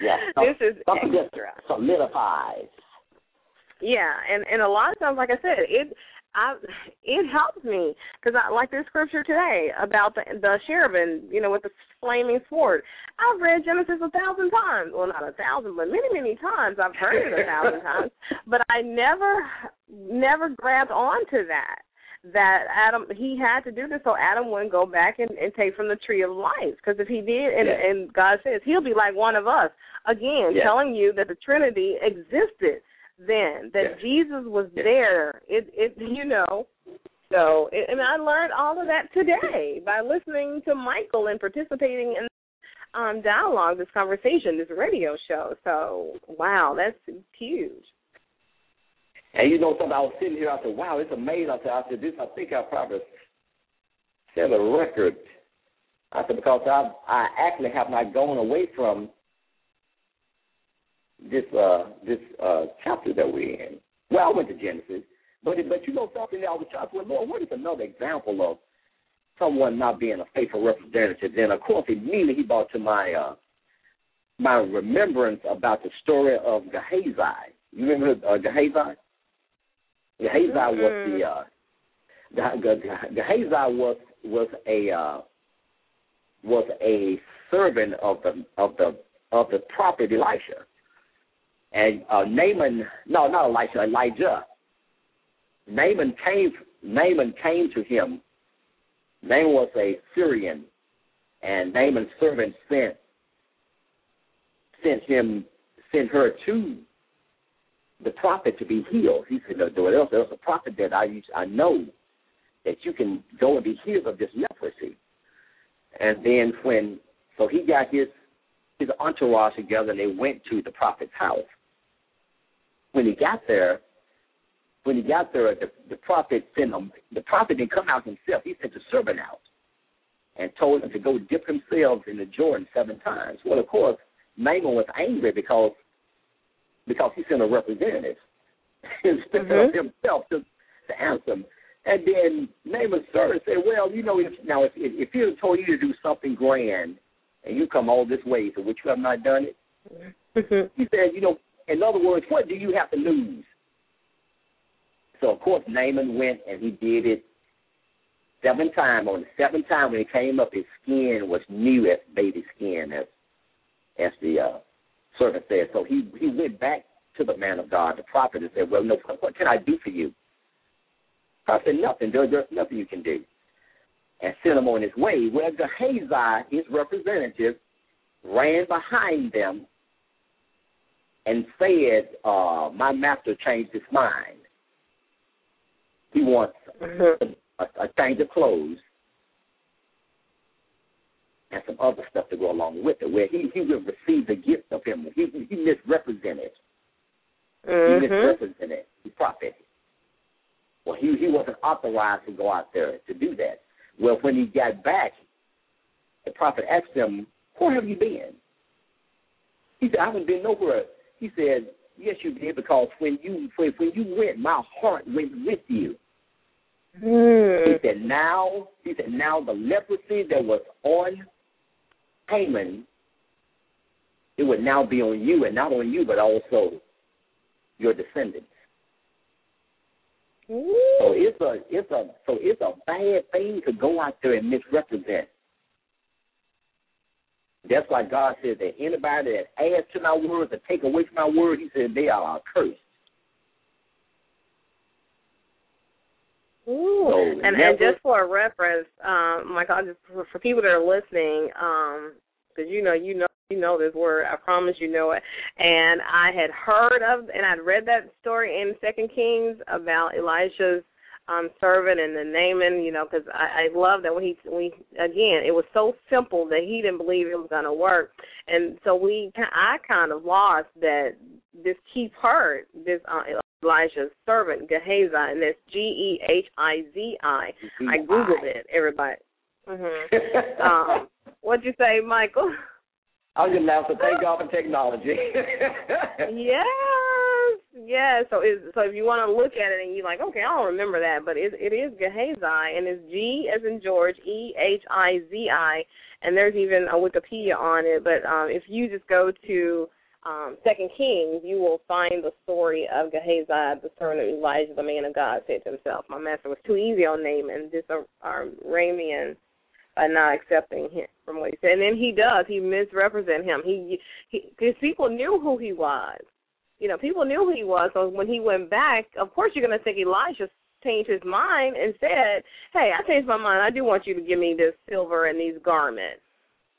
Yeah, [laughs] this is Something that extra. solidifies. Yeah, and and a lot of times, like I said, it I it helps me because I like this scripture today about the the cherubim, you know, with the flaming sword. I've read Genesis a thousand times. Well, not a thousand, but many many times. I've heard it a thousand [laughs] times, but I never never grabbed onto that. That Adam he had to do this so Adam wouldn't go back and, and take from the tree of life. Because if he did, and, Yeah. and God says he'll be like one of us again, Yeah. telling you that the Trinity existed then that Yes. Jesus was there. It it you know. So it, and I learned all of that today by listening to Michael and participating in um dialogue, this conversation, this radio show. So wow, that's huge. And you know something, I was sitting here, I said, wow, it's amazing. I said, I said, this, I think I probably set a record. I said, because I, I actually have not gone away from this, uh, this, uh, chapter that we're in. Well, I went to Genesis, but, but you know something, I was trying to, Lord, what is another example of someone not being a faithful representative? Then, of course, immediately he brought to my, uh, my remembrance about the story of Gehazi. You remember uh, Gehazi? Gehazi was the uh, Ge- Ge- Ge- Gehazi was was a uh, was a servant of the of the of the prophet Elisha, and uh, Naaman no not Elisha Elijah. Naaman came Naaman came to him. Naaman was a Syrian, and Naaman's servant sent sent him sent her to the prophet to be healed. He said, no, there was, there was a prophet that I I know that you can go and be healed of this leprosy. And then when, so he got his his entourage together and they went to the prophet's house. When he got there, when he got there, the, the prophet sent him. The prophet didn't come out himself. He sent a servant out and told him to go dip themselves in the Jordan seven times. Well, of course, Naaman was angry because because he sent a representative [laughs] instead Mhm. of himself to, to answer him. And then Naaman's servant said, "Well, you know, if now if if he had told you to do something grand, and you come all this way, so which you have not done it, he said, you know, in other words, what do you have to lose?" So of course Naaman went and he did it seven times. On the seventh time when he came up, his skin was new as baby skin, as as the uh, servant said. So he he went back to the man of God, the prophet, and said, "Well, no, what can I do for you?" I said, "Nothing. There, there's nothing you can do." And sent him on his way. Well, Gehazi, his representative, ran behind them and said, uh, "My master changed his mind. He wants Mhm. a, a change of clothes." And some other stuff to go along with it, where he he will receive the gift of him. He he misrepresented. He Mhm. misrepresented the prophet. Well, he he wasn't authorized to go out there to do that. Well, when he got back, the prophet asked him, "Where have you been?" He said, "I haven't been nowhere." He said, "Yes, you did, because when you when, when you went, my heart went with you." He Mhm. said, "Now," he said, "Now the leprosy that was on Haman, it would now be on you, and not on you, but also your descendants." So it's a it's a so it's a bad thing to go out there and misrepresent. That's why God says that anybody that adds to my word or take away from my word, He said they are accursed. Ooh. So and and just for a reference, um, Michael, just for, for people that are listening, um, because you know, you know, you know this word. I promise you know it. And I had heard of, and I'd read that story in Second Kings about Elisha's um servant and the Naaman. You know, because I, I love that when he, we again, it was so simple that he didn't believe it was going to work, and so we, I kind of lost that this key part, this uh, Elijah's servant Gehazi, and that's G E H I Z I. I googled it. Everybody. Mhm. Um, what'd you say, Michael? I was just laughing. Thank God for technology. [laughs] yes, yes. So, is so if you want to look at it and you're like, okay, I don't remember that, but it, it is Gehazi, and it's G as in George, E H I Z I, and there's even a Wikipedia on it. But um, if you just go to um, Second Kings, you will find the story of Gehazi, the servant of Elijah, the man of God, said to himself, "My master was too easy on Naaman, this Aramean." by not accepting him from what he said. And then he does. He misrepresent him. He because people knew who he was. You know, people knew who he was. So when he went back, of course you're going to think Elijah changed his mind and said, "Hey, I changed my mind. I do want you to give me this silver and these garments."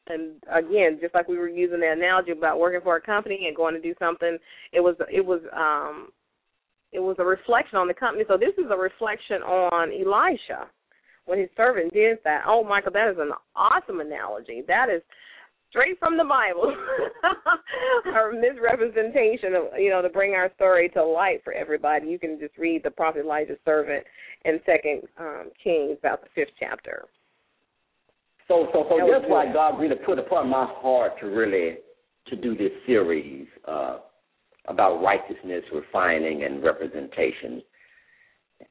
And again, just like we were using the analogy about working for a company and going to do something, it was it was um it was a reflection on the company. So this is a reflection on Elisha when his servant did that. Oh, Michael, that is an awesome analogy. That is straight from the Bible, [laughs] our misrepresentation of you know to bring our story to light for everybody. You can just read the prophet Elijah's servant in Second um, Kings, about the fifth chapter. So, so, so that's why God really put upon my heart to really to do this series uh, about righteousness, refining, and representation.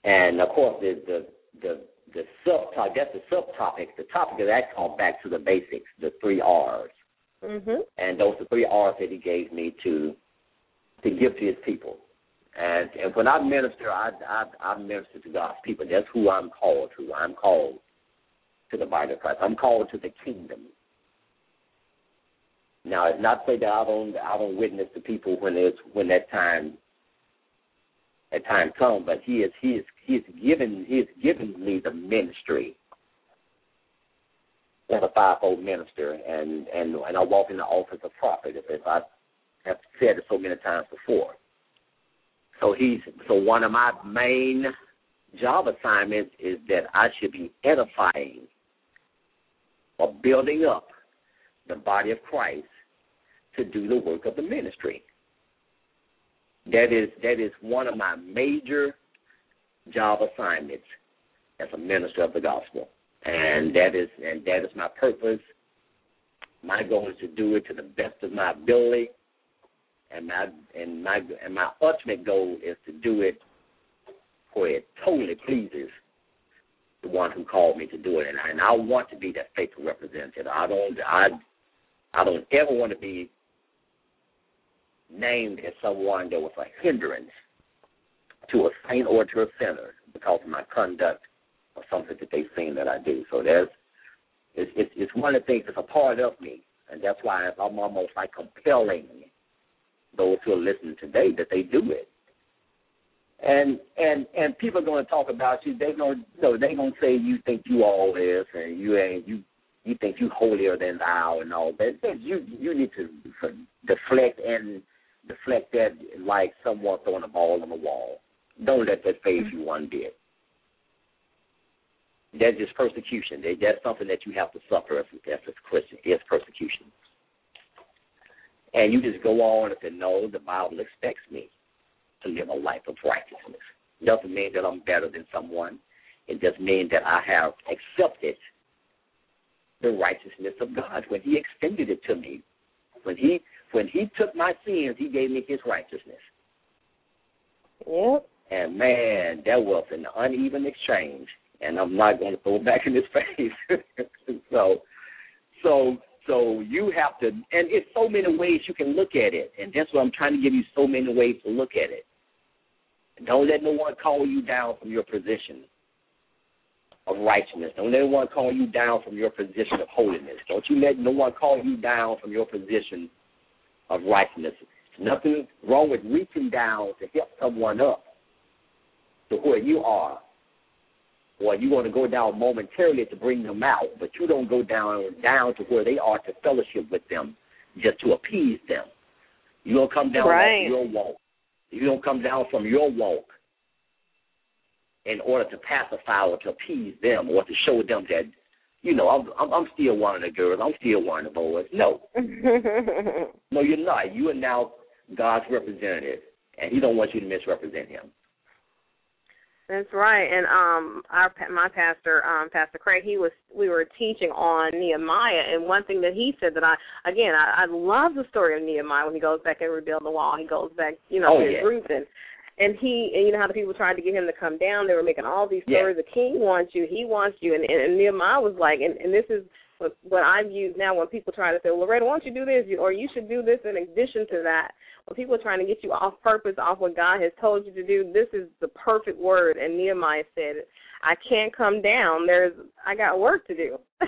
And of course, the the the, the subtopic that's the subtopic. The topic of that called back to the basics, the three R's. Mm-hmm. And those are three R's that He gave me to to give to His people. And and when I minister, I I, I minister to God's people. That's who I'm called to. I'm called to the body of Christ. I'm called to the kingdom. Now, it's not say that I don't I don't witness to people when it's when that time that time comes, but he is he is he is given he is given me the ministry as a fivefold minister, and and and I walk in the office of prophet. If I have said it so many times before. So he's so one of my main job assignments is that I should be edifying or building up the body of Christ to do the work of the ministry. That is that is one of my major job assignments as a minister of the gospel. And that is and that is my purpose. My goal is to do it to the best of my ability. And my and my and my ultimate goal is to do it where it totally pleases the one who called me to do it, and I, and I want to be that faithful representative. I don't, I, I don't ever want to be named as someone that was a hindrance to a saint or to a sinner because of my conduct or something that they've seen that I do. So there's, it's, it's, it's one of the things that's a part of me, and that's why I'm almost like compelling those who are listening today that they do it and and and people are going to talk about you. They're going, to, know, they're going to say you think you all this, and you ain't you you think you holier than thou, and all that. You you need to deflect and deflect that like someone throwing a ball on the wall. Don't let that phase you one bit. That's just persecution. That's something that you have to suffer as, as a Christian. It's persecution. And you just go on and say, no, the Bible expects me to live a life of righteousness. It doesn't mean that I'm better than someone. It just means that I have accepted the righteousness of God when He extended it to me. When He when He took my sins, He gave me His righteousness. Yep. And man, that was an uneven exchange, and I'm not going to throw it back in his [laughs] face. so, so so you have to, and it's so many ways you can look at it, and that's what I'm trying to give you so many ways to look at it. Don't let no one call you down from your position of righteousness. Don't let anyone call you down from your position of holiness. Don't you let no one call you down from your position of righteousness. Nothing wrong with reaching down to help someone up to where you are or you want to go down momentarily to bring them out, but you don't go down down to where they are to fellowship with them just to appease them. You don't come down right. your walk. You don't come down from your walk in order to pacify or to appease them or to show them that, you know, I'm I'm, I'm still one of the girls. I'm still one of the boys. No, [laughs] no, you're not. You are now God's representative, and He don't want you to misrepresent Him. That's right. And um our my pastor, um Pastor Craig, he was we were teaching on Nehemiah and one thing that he said that I again I, I love the story of Nehemiah when he goes back and rebuild the wall. He goes back, you know, oh, his yeah. roots and and he and you know how the people tried to get him to come down, they were making all these stories, yeah. the king wants you, he wants you and, and, and Nehemiah was like and, and this is what, what I've used now when people try to say, Well Loretta, why don't you do this or you should do this in addition to that when people are trying to get you off purpose, off what God has told you to do, this is the perfect word. And Nehemiah said, I can't come down. There's I got work to do. [laughs]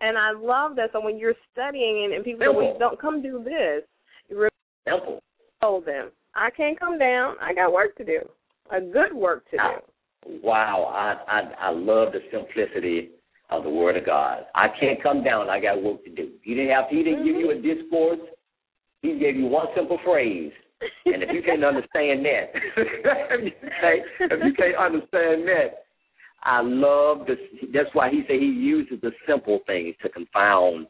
and I love that. So when you're studying and, and people say, well, don't come do this, you Simple. told them, I can't come down. I got work to do, a good work to do. Wow, I I I love the simplicity of the Word of God. I can't come down. I got work to do. He didn't have. He didn't mm-hmm. give you a discourse. He gave you one simple phrase. and if you can't understand that, if, you can't, if you can't understand that, I love this. That's why he said he uses the simple things to confound.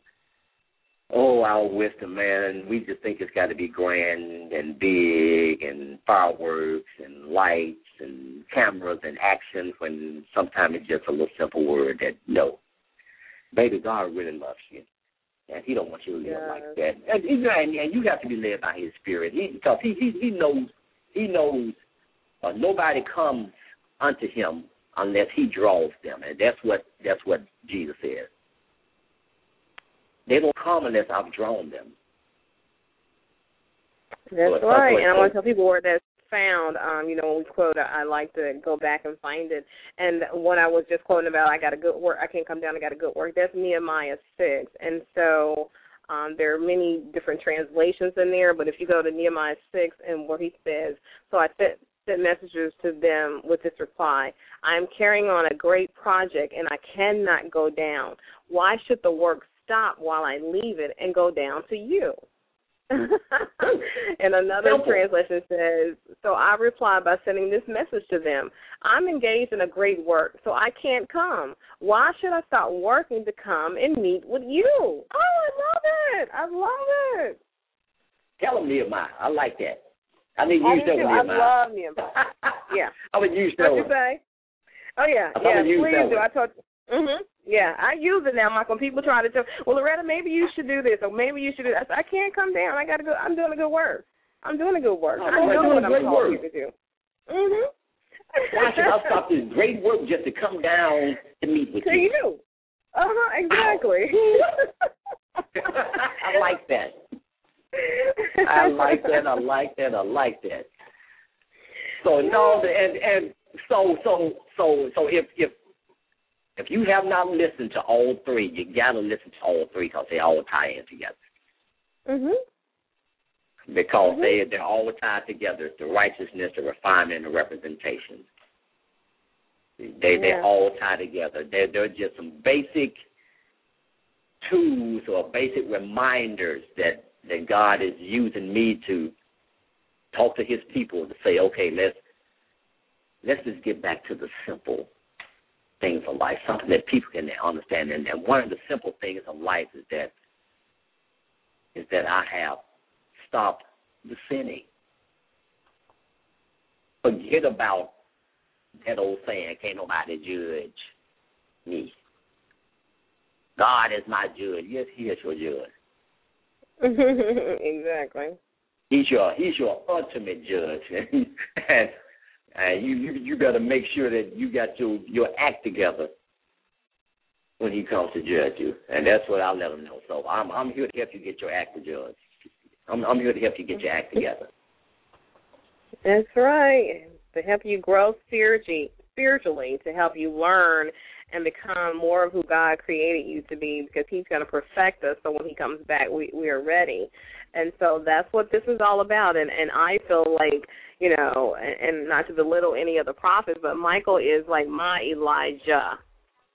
Oh, our wisdom, man. We just think it's got to be grand and big and fireworks and lights and cameras and actions when sometimes it's just a little simple word that no. Baby, God really loves you and he don't want you to live yes. like that. And, and, and you have to be led by His Spirit, he, because he he he knows he knows uh, nobody comes unto Him unless He draws them, and that's what that's what Jesus says. They don't come unless I've drawn them. That's so right, and I want to tell people where that's found. Um, you know, when we quote, I, I like to go back and find it. And what I was just quoting about, I got a good work. I can't come down. I got a good work. That's Nehemiah six. And so um, there are many different translations in there. But if you go to Nehemiah six and where he says, so I sent sent messages to them with this reply: I am carrying on a great project and I cannot go down. Why should the work stop while I leave it and go down to you? [laughs] and another Simple. translation says, So I replied by sending this message to them I'm engaged in a great work, so I can't come. Why should I stop working to come and meet with you? Oh, I love it. I love it. Tell them Nehemiah. I like that. I need to use that Nehemiah. I love Nehemiah. [laughs] yeah. I would use that What you say? Oh, yeah. yeah, please do. I told Mhm. Yeah, I use it now, Mike. When people try to tell, well, Loretta, maybe you should do this, or maybe you should do that. I, I can't come down. I got to go. I'm doing a good work. I'm doing a good work. I'm, I'm doing what I'm told you to do. Mhm. Why should I stop this [laughs] great work just to come down to meet with to you? you. Uh huh. Exactly. [laughs] I like that. I like that. I like that. I like that. So no, and and so so so so if if if you have not listened to all three, you gotta listen to all three because they all tie in together. Mhm. Because mm-hmm. they they're all tied together. The righteousness, the refinement, the representation. They yeah. they all tie together. They're they're just some basic tools or basic reminders that that God is using me to talk to His people to say, okay, let's let's just get back to the simple things of life, something that people can understand. And, and one of the simple things of life is that is that I have stopped the sinning. Forget about that old saying, can't nobody judge me. God is my judge. Yes, he is your judge. [laughs] exactly. He's your he's your ultimate judge. [laughs] and and you, you you better make sure that you got your your act together when he comes to judge you, and that's what I let him know. So I'm I'm here to help you get your act together. I'm I'm here to help you get your act together. That's right. To help you grow spiritually, spiritually, to help you learn and become more of who God created you to be, because He's going to perfect us. So when He comes back, we we are ready. And so that's what this is all about. And and I feel like you know, and, and not to belittle any of the prophets, but Michael is like my Elijah,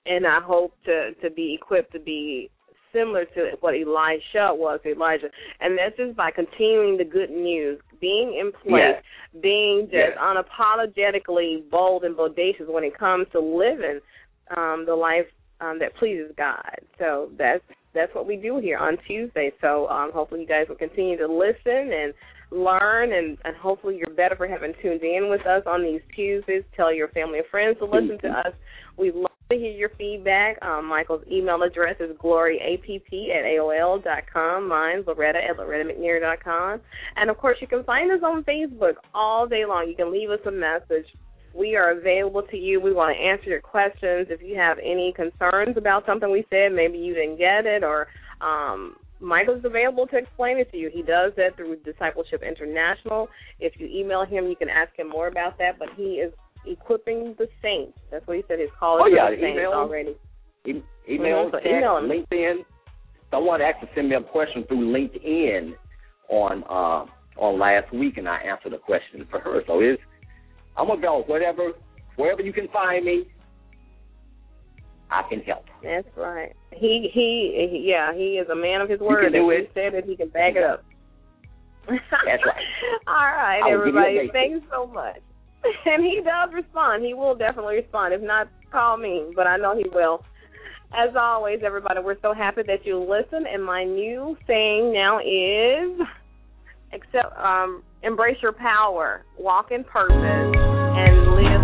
and I hope to to be equipped to be similar to what Elisha was Elijah, and that's just by continuing the good news, being in place, yes. being just yes. unapologetically bold and bodacious when it comes to living um, the life um, that pleases God. So that's that's what we do here on Tuesday. So um, hopefully you guys will continue to listen and learn, and, and hopefully you're better for having tuned in with us on these Tuesdays. Tell your family and friends to listen to us. We love to hear your feedback. Um, Michael's email address is gloryapp at aol dot com. Mine's Loretta at lorettamcnary dot com. And of course, you can find us on Facebook all day long. You can leave us a message. We are available to you. We want to answer your questions. If you have any concerns about something we said, maybe you didn't get it, or um, Michael's available to explain it to you. He does that through Discipleship International. If you email him, you can ask him more about that. But he is equipping the saints. That's what he said. His call is oh, yeah, the saints email, already. E- email, so email him. LinkedIn. Someone actually sent me a question through LinkedIn on uh, on last week, and I answered a question for her. So it's I'm gonna go whatever wherever you can find me. I can help. That's right. He, he he yeah he is a man of his word. You if he said it, he can back it up. That's right. [laughs] All right, everybody. Thanks so much. [laughs] And he does respond. He will definitely respond. If not, call me, but I know he will. As always, everybody, we're so happy that you listen. And my new saying now is accept, um, embrace your power, walk in purpose, and live